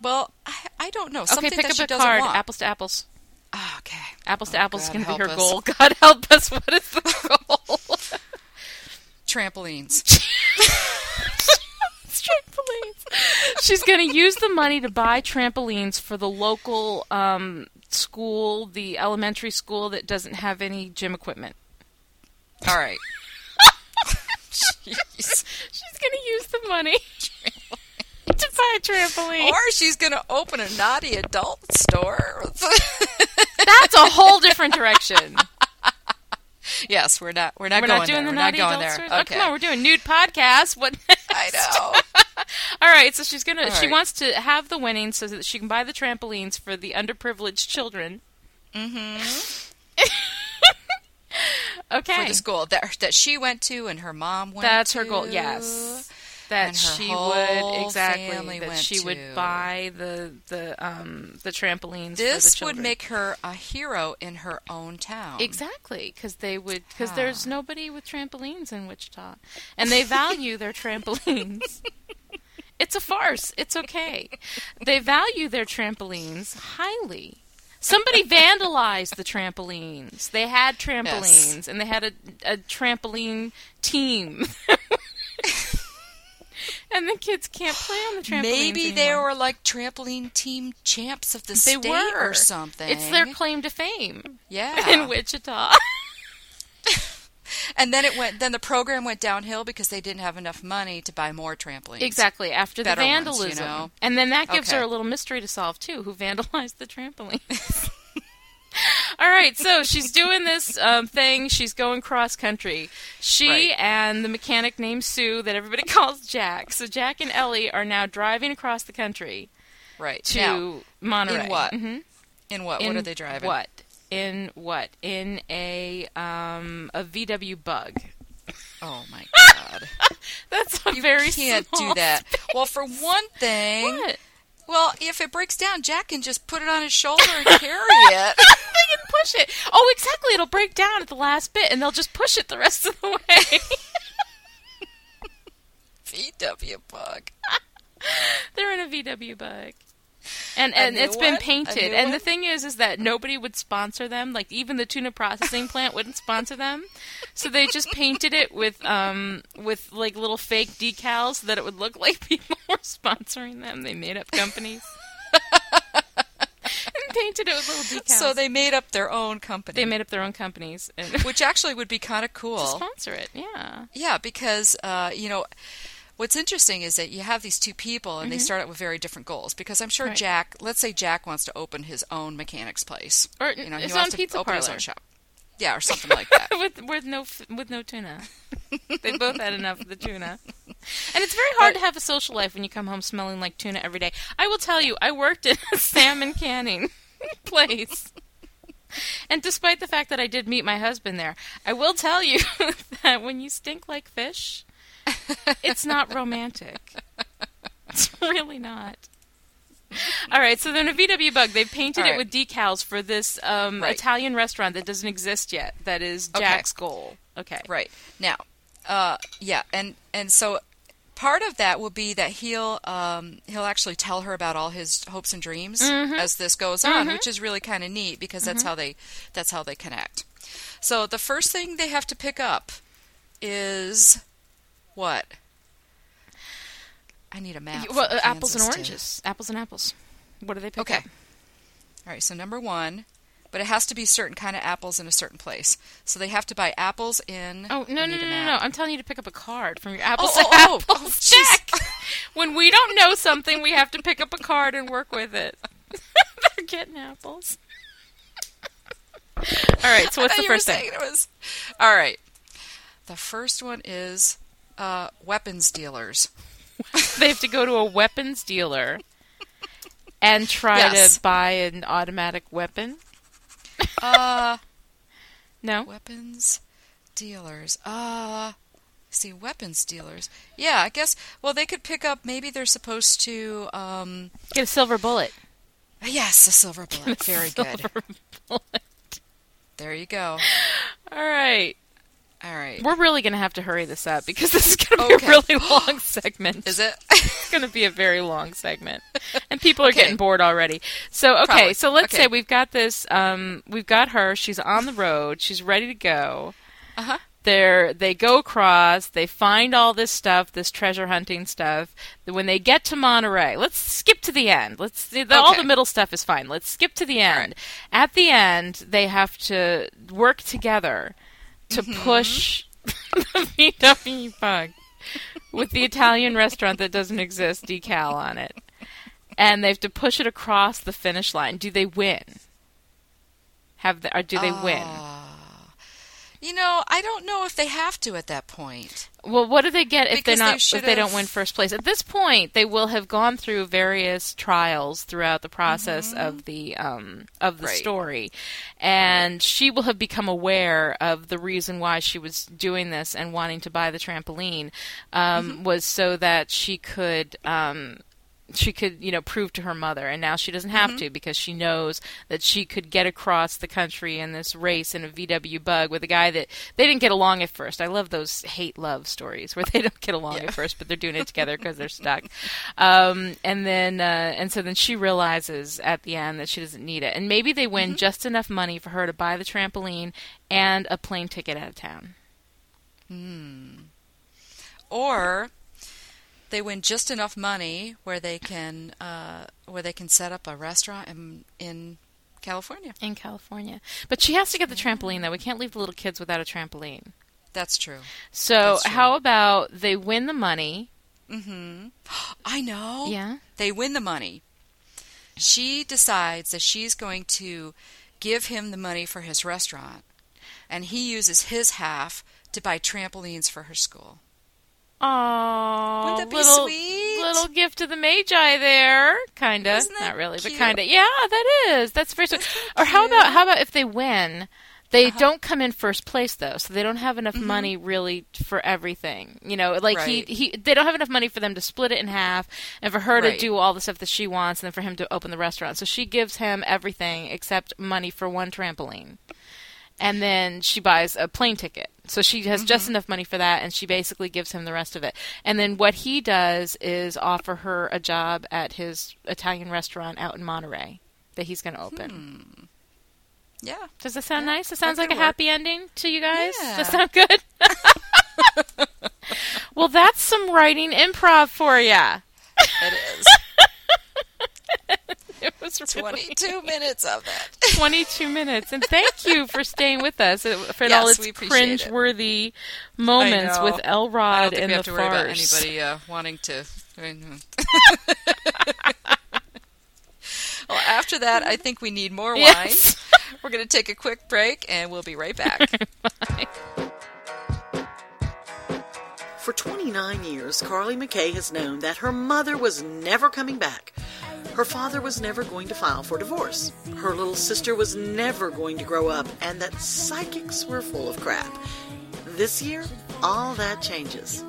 Well, I, I don't know. Something okay, pick up a card. want. Apples to apples. Ah, okay. Apples to Oh, apples is going to be her us. goal. (laughs) God help us. What is the (laughs) goal? Trampolines. (laughs) trampolines. She's going to use the money to buy trampolines for the local um, school, the elementary school that doesn't have any gym equipment. All right. (laughs) Jeez. She's going to use the money (laughs) to buy a trampoline. Or she's going to open a naughty adult store. (laughs) That's a whole different direction. Yes, we're not. We're not we're going not doing there. the we're not going adult there. Okay. Oh, come on, we're doing nude podcast. What? (laughs) I know. (laughs) All right, so she's gonna. All she right. wants to have the winnings so that she can buy the trampolines for the underprivileged children. Mm-hmm. (laughs) Okay, For the school that that she went to and her mom went. that's her goal. Yes, that she would exactly that she would buy the the um the trampolines. for the This would make her a hero in her own town. Exactly, because they would because Ah. there's nobody with trampolines in Wichita, and they value their trampolines. (laughs) It's a farce. It's okay. They value their trampolines highly. Somebody vandalized the trampolines. They had trampolines, and they had a, a trampoline team. (laughs) and the kids can't play on the (sighs) trampoline. Maybe they anymore. were like trampoline team champs of the They state were or something. It's their claim to fame yeah. in Wichita. (laughs) and then it went. Then the program went downhill because they didn't have enough money to buy more trampolines. exactly after the Better ones, you vandalism, know? and then that gives Okay. her a little mystery to solve too. Who vandalized the trampolines? (laughs) All right, so she's doing this um, thing. She's going cross country. She Right. and the mechanic named Sue, that everybody (laughs) calls Jack. So Jack and Ellie are now driving across the country Right to now, Monterey. in what? hmm in what? In what are they driving? What? In what? In a um a VW Bug. Oh my god! (laughs) That's a You very can't do that. (laughs) space. Well, for one thing, What? Well, if it breaks down, Jack can just put it on his shoulder and carry it. (laughs) they can push it. Oh, exactly. It'll break down at the last bit, and they'll just push it the rest of the way. (laughs) VW bug. (laughs) They're in a VW Bug. (laughs) And and it's been painted. And the thing is is that nobody would sponsor them. Like even the tuna processing plant wouldn't sponsor them. So they just painted it with um with like little fake decals so that it would look like people (laughs) were sponsoring them. They made up companies. (laughs) and painted it with little decals. So they made up their own company, they made up their own companies and which actually would be kind of cool. to sponsor it. Yeah. Yeah, because uh, you know what's interesting is that you have these two people and they Mm-hmm. start out with very different goals. Because I'm sure Right. Jack, let's say Jack wants to open his own mechanics place, Or you know, his he wants to pizza open his parlor. own shop. Yeah, or something like that. (laughs) with with no with no tuna. (laughs) they both had enough of the tuna. And it's very hard But- to have a social life when you come home smelling like tuna every day. I will tell you, I worked in a (laughs) salmon canning place. And despite the fact that I did meet my husband there, I will tell you that when you stink like fish, it's not romantic. It's really not. All right, so then a VW Bug. They've painted All it with decals for this um, Right. Italian restaurant that doesn't exist yet. That is Okay. Jack's goal. Okay. Right now, uh, yeah, and and so part of that will be that he'll um, he'll actually tell her about all his hopes and dreams Mm-hmm. as this goes on, which is really kind of neat because that's how they that's how they connect. So the first thing they have to pick up is what? I need a map. Well, uh, apples and oranges. Apples and apples. What do they pick Okay. up? All right, so number one, but it has to be certain kind of apples in a certain place. So they have to buy apples in. Oh no no no no no! I'm telling you to pick up a card from your apples Oh, to oh, oh, apples oh, check. (laughs) when we don't know something, we have to pick up a card and work with it. (laughs) They're getting apples. (laughs) All right. So what's the first thing? saying It was all right. The first one is uh, weapons dealers. (laughs) They have to go to a weapons dealer and try Yes. to buy an automatic weapon. Uh, (laughs) No. weapons dealers. Uh, see, weapons dealers. Yeah, I guess. Well, they could pick up. Maybe they're supposed to. Um, Get a silver bullet. yes, a silver bullet. (laughs) Very good. Bullet. There you go. All right. All right. We're really going to have to hurry this up because this is going to be Okay. a really long segment. Is it? (laughs) It's going to be a very long segment, and people are Okay. getting bored already. So, okay, Probably. so let's Okay. say we've got this. Um, we've got her. She's on the road. She's ready to go. Uh huh. They're, they go across. They find all this stuff, this treasure hunting stuff. When they get to Monterey, let's skip to the end. Let's the, all Okay. the middle stuff is fine. Let's skip to the end. right. At the end, they have to work together to Mm-hmm. push (laughs) the VW bug with the Italian restaurant that doesn't exist decal on it. And they have to push it across the finish line. Do they win? Have they, or do they win? You know, I don't know if they have to at that point. Well, what do they get if Because they they're not if they don't win first place? At this point, they will have gone through various trials throughout the process of the um, of the Mm-hmm. Right. story, and she will have become aware of the reason why she was doing this and wanting to buy the trampoline um, Mm-hmm. was so that she could. Um, she could, you know, prove to her mother. And now she doesn't have Mm-hmm. to because she knows that she could get across the country in this race in a VW bug with a guy that they didn't get along at first. I love those hate love stories where (laughs) they don't get along Yeah. at first, but they're doing it together because they're stuck. Um, and then, uh, and so then she realizes at the end that she doesn't need it. And maybe they win Mm-hmm. just enough money for her to buy the trampoline and a plane ticket out of town. Hmm. Or they win just enough money where they can uh, where they can set up a restaurant in in California. In California. But she has to get the trampoline, though. We can't leave the little kids without a trampoline. That's true. So, That's true. how about they win the money? Mm-hmm. (gasps) I know. Yeah. They win the money. She decides that she's going to give him the money for his restaurant, and he uses his half to buy trampolines for her school. Aww, that little, sweet? Little gift to the Magi there. Isn't that Not really, but kinda. Yeah, that is. That's very sweet. Or how about how about if they win? They Uh-huh. don't come in first place though, so they don't have enough Mm-hmm. money really for everything. You know, like Right. he, he they don't have enough money for them to split it in half and for her to do all the stuff that she wants and then for him to open the restaurant. So she gives him everything except money for one trampoline. And then she buys a plane ticket. So she has Mm-hmm. just enough money for that and she basically gives him the rest of it. And then what he does is offer her a job at his Italian restaurant out in Monterey that he's going to open. Hmm. Yeah. Does that sound Yeah, nice? It sounds like a work. happy ending to you guys. Yeah. Does that sound good? (laughs) well, that's some writing improv for ya. It is. (laughs) It was really 22 (laughs) minutes of that. 22 minutes. And thank you for staying with us uh, for Yes, all its we appreciate it. cringe-worthy moments know. with I don't Elrod think and we the have to worry about anybody uh, wanting to. (laughs) well, after that, I think we need more wine. Yes. We're going to take a quick break, and we'll be right back. For 29 years, Carly McKay has known that her mother was never coming back. Her father was never going to file for divorce. Her little sister was never going to grow up, and that psychics were full of crap. This year, all that changes.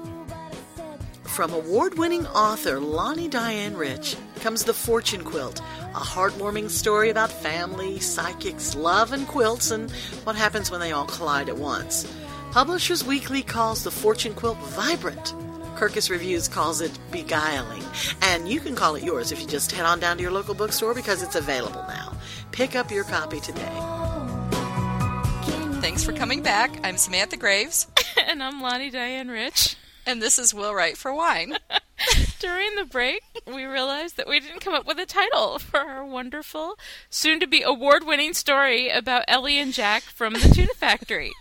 From award winning author Lani Diane Rich comes The Fortune Quilt, a heartwarming story about family, psychics, love, and quilts, and what happens when they all collide at once. Publishers Weekly calls The Fortune Quilt vibrant. Kirkus Reviews calls it beguiling. And you can call it yours if you just head on down to your local bookstore because it's available now. Pick up your copy today. Thanks for coming back. I'm Samantha Graves, (laughs) and I'm Lani Diane Rich. and this is Will Write for Wine. (laughs) During the break, we realized that we didn't come up with a title for our wonderful, soon to be award winning story about Ellie and Jack from the Tuna Factory.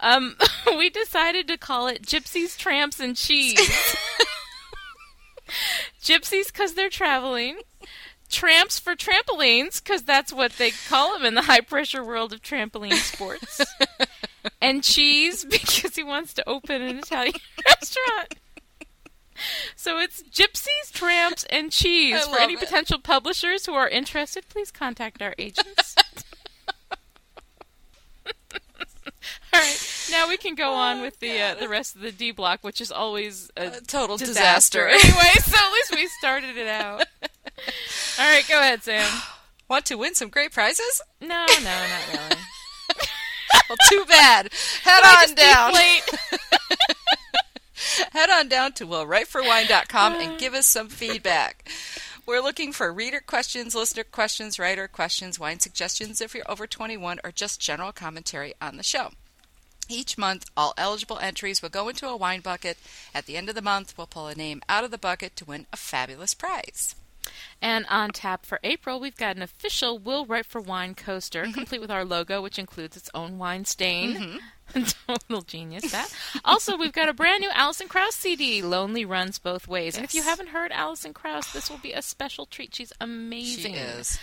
Um, (laughs) we decided to call it Gypsies, Tramps, and Cheese. (laughs) Gypsies because they're traveling. Tramps for trampolines because that's what they call them in the high pressure world of trampoline sports. and cheese (laughs) because he wants to open an Italian restaurant. So it's gypsies, tramps, and cheese. For any it. potential publishers who are interested, please contact our agents. All right, now we can go on with the uh, the rest of the D block, which is always a A total disaster. disaster. (laughs) anyway, so at least we started it out. (laughs) All right, go ahead, Sam. (sighs) Want to win some great prizes? No, no, not really. (laughs) Well, too bad. Head on down. Head on down to willwriteforwine.com and (sighs) give us some feedback. We're looking for reader questions, listener questions, writer questions, wine suggestions if you're over 21, or just general commentary on the show. Each month, all eligible entries will go into a wine bucket. At the end of the month, we'll pull a name out of the bucket to win a fabulous prize. And on tap for April, we've got an official Will Write for Wine coaster, Mm-hmm. complete with our logo, which includes its own wine stain. (laughs) Total genius, that. Also, we've got a brand new Alison Krauss CD, Lonely Runs Both Ways. And if you haven't heard Alison Krauss, this will be a special treat. She's amazing. She is.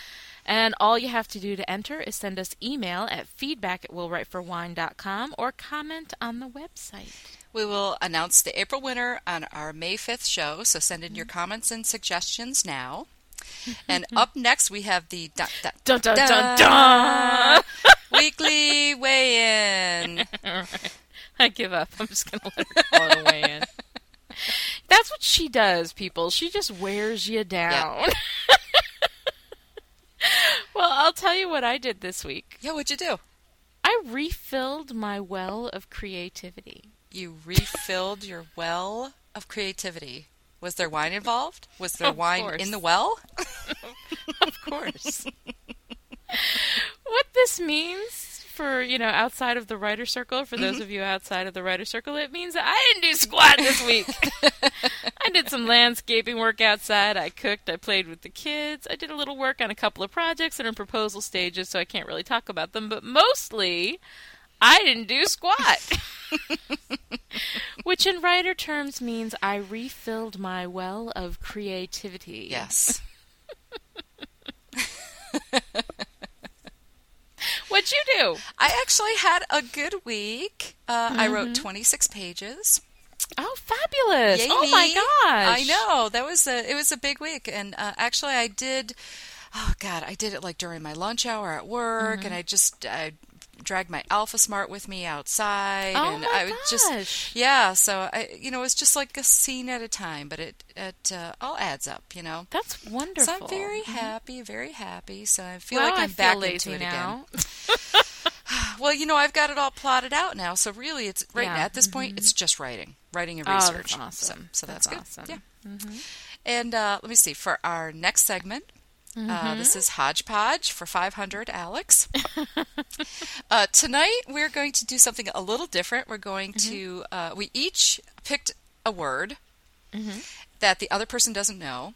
And all you have to do to enter is send us email at feedback at willwriteforwine.com or comment on the website. We will announce the April winner on our May 5th show, so send in your mm-hmm. comments and suggestions now. (laughs) And up next, we have the dun, dun, Dun dun dun dun, (laughs) weekly weigh in. (laughs) I give up. I'm just going to let her call it weigh in. That's what what she does, people. She just wears you down. (laughs) well, I'll tell you what I did this week. Yeah, what'd you do? I refilled my well of creativity. You refilled your well of creativity. Was there wine involved? Was there Of wine course. in the well? (laughs) (laughs) Of course. what this means for, you know, outside of the writer circle, for those mm-hmm. of you outside of the writer circle, it means that I didn't do squat this week. (laughs) I did some landscaping work outside. I cooked. I played with the kids. I did a little work on a couple of projects that are in proposal stages, so I can't really talk about them. But mostly, I didn't do squat. (laughs) Which in writer terms means I refilled my well of creativity. Yes. (laughs) What'd you do? I actually had a good week. Uh, I Mm-hmm. wrote 26 pages. Oh, fabulous! Yay oh my gosh! I know that was a it was a big week, and uh, actually I did. Oh God, I did it like during my lunch hour at work, Mm-hmm. and I just I dragged my Alpha Smart with me outside, Oh and my I would just yeah. So I you know it's just like a scene at a time, but it it uh, all adds up, you know. That's wonderful. So I'm very happy, very happy. So I feel well, like I'm I back into it now. again. (laughs) (sighs) Well, you know, I've got it all plotted out now. So really, it's right Yeah. now at this point, it's just writing, writing and Oh, that's research. awesome. So, so That's that's, good. awesome. Yeah. And uh, let me see for our next segment. Mm-hmm. Uh, this is Hodgepodge for 500, Alex. (laughs) uh, tonight we're going to do something a little different. We're going Mm-hmm. to uh, we each picked a word Mm-hmm. that the other person doesn't know,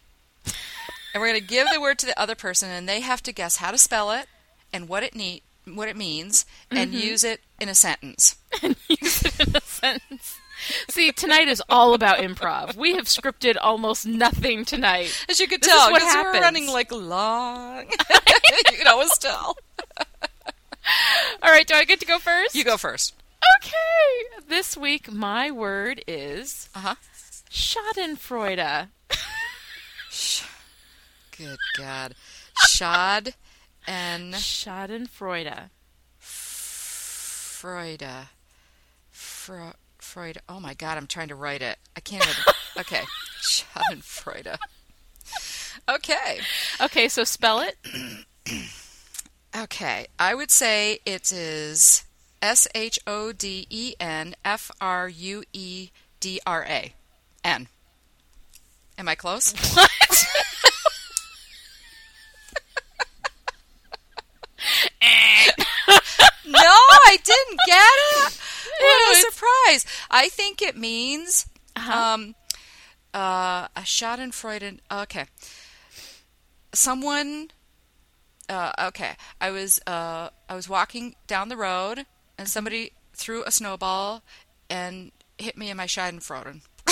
and we're going to give the word to the other person, and they have to guess how to spell it and what it need what it means, and Mm-hmm. use it in a sentence. (laughs) Use it in a sentence. See, tonight is all about improv. We have scripted almost nothing tonight. As you could This is tell, what because we're running like long. (laughs) you can always tell. (laughs) All right, do I get to go first? You go first. Okay. This week, my word is Uh huh. Schadenfreude. Good God. Shad and Schadenfreude. Freude. Fro- Freud. Oh my God, I'm trying to write it. I can't even. (laughs) Okay. Schadenfreude. Okay. Okay, so spell it. (clears throat) Okay. I would say it is S H O D E N F R U E D R A. N. Am I close? (laughs) no, I didn't get it. What a it's- surprise! I think it means Uh-huh. um, uh, a Schadenfreude. Okay, someone. Uh, okay, I was uh, I was walking down the road and somebody threw a snowball and hit me in my Schadenfreude. (laughs)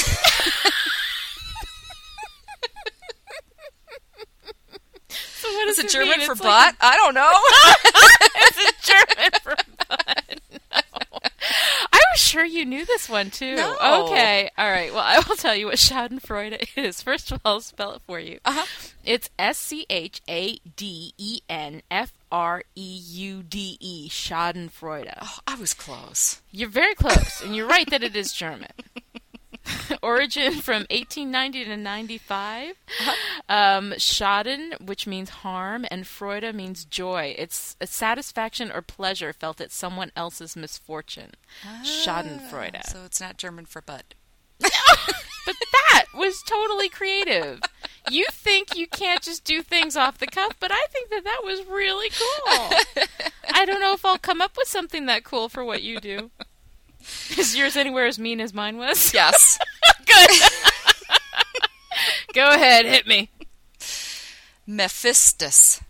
So what Is does it German mean? for It's butt? like I don't know. (laughs) Is it German for butt? No. I was sure you knew this one too. No. Okay. All right. Well, I will tell you what Schadenfreude is. (laughs) First of all, I'll spell it for you. Uh-huh. It's S C H A D E N F R E U D E. Schadenfreude. oh, I was close. You're very close, and you're right that it is German. (laughs) (laughs) Origin from 1890 to 95. Um, Schaden, which means harm, and Freude means joy. It's a satisfaction or pleasure felt at someone else's misfortune. Schadenfreude. So it's not German for butt. (laughs) But that was totally creative. You think you can't just do things off the cuff, but I think that that was really cool. (laughs) I don't know if I'll come up with something that cool for what you do. (laughs) Is yours anywhere as mean as mine was? (laughs) Yes. (laughs) Good. Go ahead, hit me. Mephistus.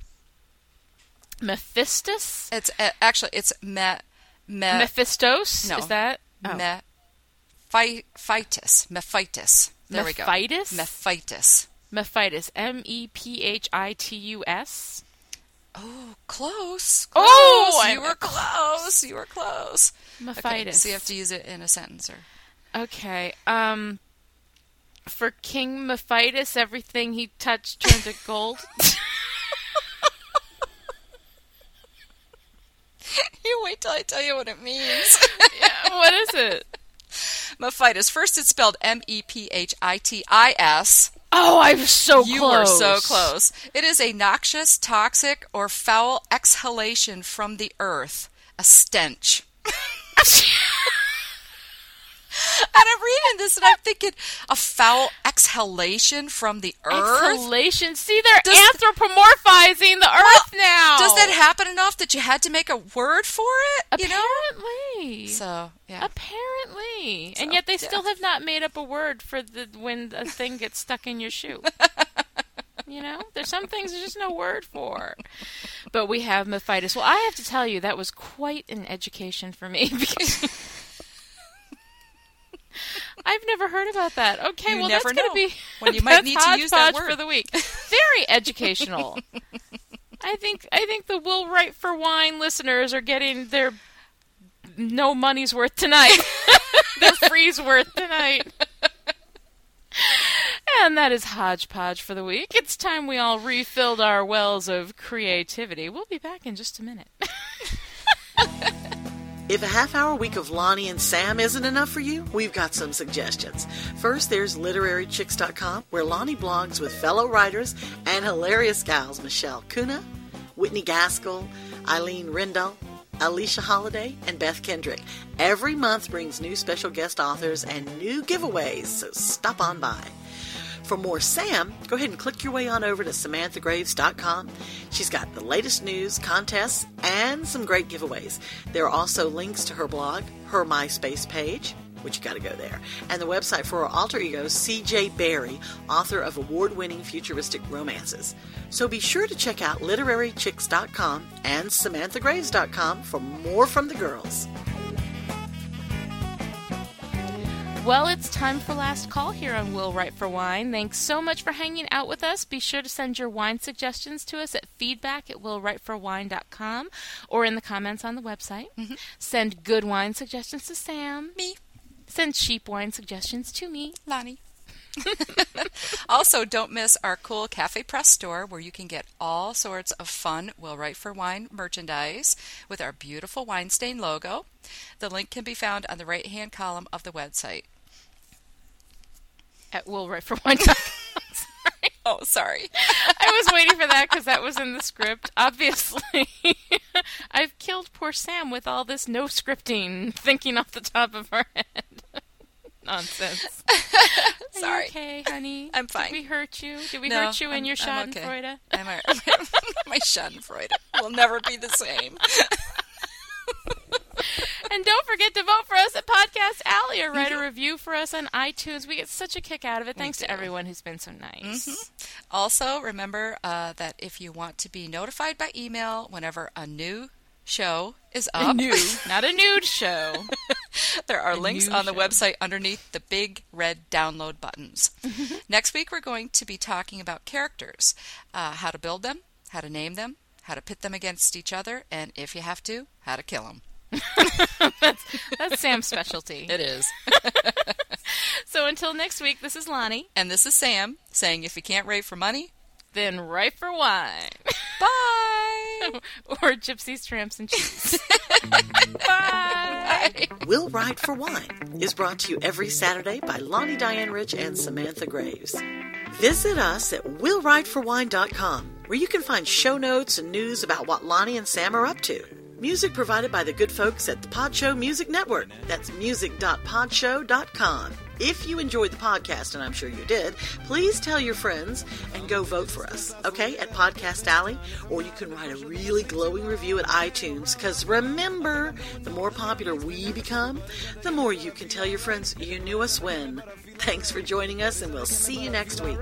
Mephistus? It's uh, actually it's me me Mephistos? no. Is that? Oh. me phytis. Mephitis. There we go. Mephitis? Mephitis. Mephitis. M E P H I T U S. Oh, close. close. Oh, you I'm- were close. You were close. Mephitis. Okay, so you have to use it in a sentence or Okay. Um, for King Mephitis, everything he touched turned to gold. (laughs) You wait till I tell you what it means. (laughs) yeah, what is it? Mephitis. First, it's spelled M E P H I T I S. Oh, I'm so You close. You were so close. It is a noxious, toxic, or foul exhalation from the earth, a stench. (laughs) (laughs) and I'm reading this and I'm thinking, a foul exhalation from the earth? Exhalation. See, they're Does- anthropomorphizing the earth now. Does that happen enough that you had to make a word for it? You know? Apparently. So, yeah. Apparently. and yet they yeah. still have not made up a word for the when a thing gets stuck in your shoe. (laughs) you know? There's some things there's just no word for. But we have Mephitis. Well, I have to tell you that was quite an education for me (laughs) because I've never heard about that. Okay, You well never that's going to be when you (laughs) might need to use that word. for the week. Very educational. I think I think the Will Write for Wine listeners are getting their no money's worth tonight. (laughs) their free's worth tonight. And that is hodgepodge for the week. It's time we all refilled our wells of creativity. We'll be back in just a minute. (laughs) If a half hour week of Lani and Sam isn't enough for you, we've got some suggestions. First, there's literarychicks.com, where Lani blogs with fellow writers and hilarious gals Michelle Cunnah, Whitney Gaskell, Eileen Rendahl, Alesia Holliday, and Beth Kendrick. Every month brings new special guest authors and new giveaways, so stop on by. For more Sam, go ahead and click your way on over to SamanthaGraves.com. She's got the latest news, contests, and some great giveaways. There are also links to her blog, her MySpace page, which you got to go there, and the website for her alter ego, CJ Barry, author of award winning futuristic romances. So be sure to check out literarychicks.com and SamanthaGraves.com for more from the girls. Well, it's time for last call here on Will Write for Wine. Thanks so much for hanging out with us. Be sure to send your wine suggestions to us at feedback at willwriteforwine.com or in the comments on the website. Mm-hmm. Send good wine suggestions to Sam. Me, Send cheap wine suggestions to me. Lani. (laughs) (laughs) also, don't miss our cool Cafe Press store where you can get all sorts of fun Will Write for Wine merchandise with our beautiful wine stain logo. The link can be found on the right hand column of the website. At willwriteforwine.com. (laughs) Sorry. Oh, sorry. I was waiting for that because that was in the script. Obviously, (laughs) I've killed poor Sam with all this no scripting, thinking off the top of her head. (laughs) Nonsense. Are you Sorry. okay, honey? I'm fine. Did we hurt you? Did we No, hurt you in I'm- your I'm okay. Schadenfreude? I'm a, my Schadenfreude will never be the same. And don't forget to vote for us at Podcast Alley or write a review for us on iTunes. We get such a kick out of it. Thanks to. Mm-hmm. everyone who's been so nice. Also, remember uh, that if you want to be notified by email whenever a new show is up, New, (laughs) not a nude show. (laughs) there are links new on the show. website underneath the big red download buttons. (laughs) Next week, we're going to be talking about characters, uh, how to build them, how to name them, how to pit them against each other, and if you have to, how to kill them. (laughs) That's Sam's specialty. It is. (laughs) So until next week, this is Lani. and this is Sam saying, if you can't rate for money, Then write for wine. (laughs) bye. or gypsies, tramps, and cheese. Bye. Will Write for Wine is brought to you every Saturday by Lani Diane Rich and Samantha Graves. Visit us at willwriteforwine.com where you can find show notes and news about what Lonnie and Sam are up to. Music provided by the good folks at the Podshow Music Network. That's music.podshow.com. If you enjoyed the podcast, and I'm sure you did, please tell your friends and go vote for us, okay, at Podcast Alley, or you can write a really glowing review at iTunes. Because remember, the more popular we become, the more you can tell your friends you knew us when. Thanks for joining us, and we'll see you next week.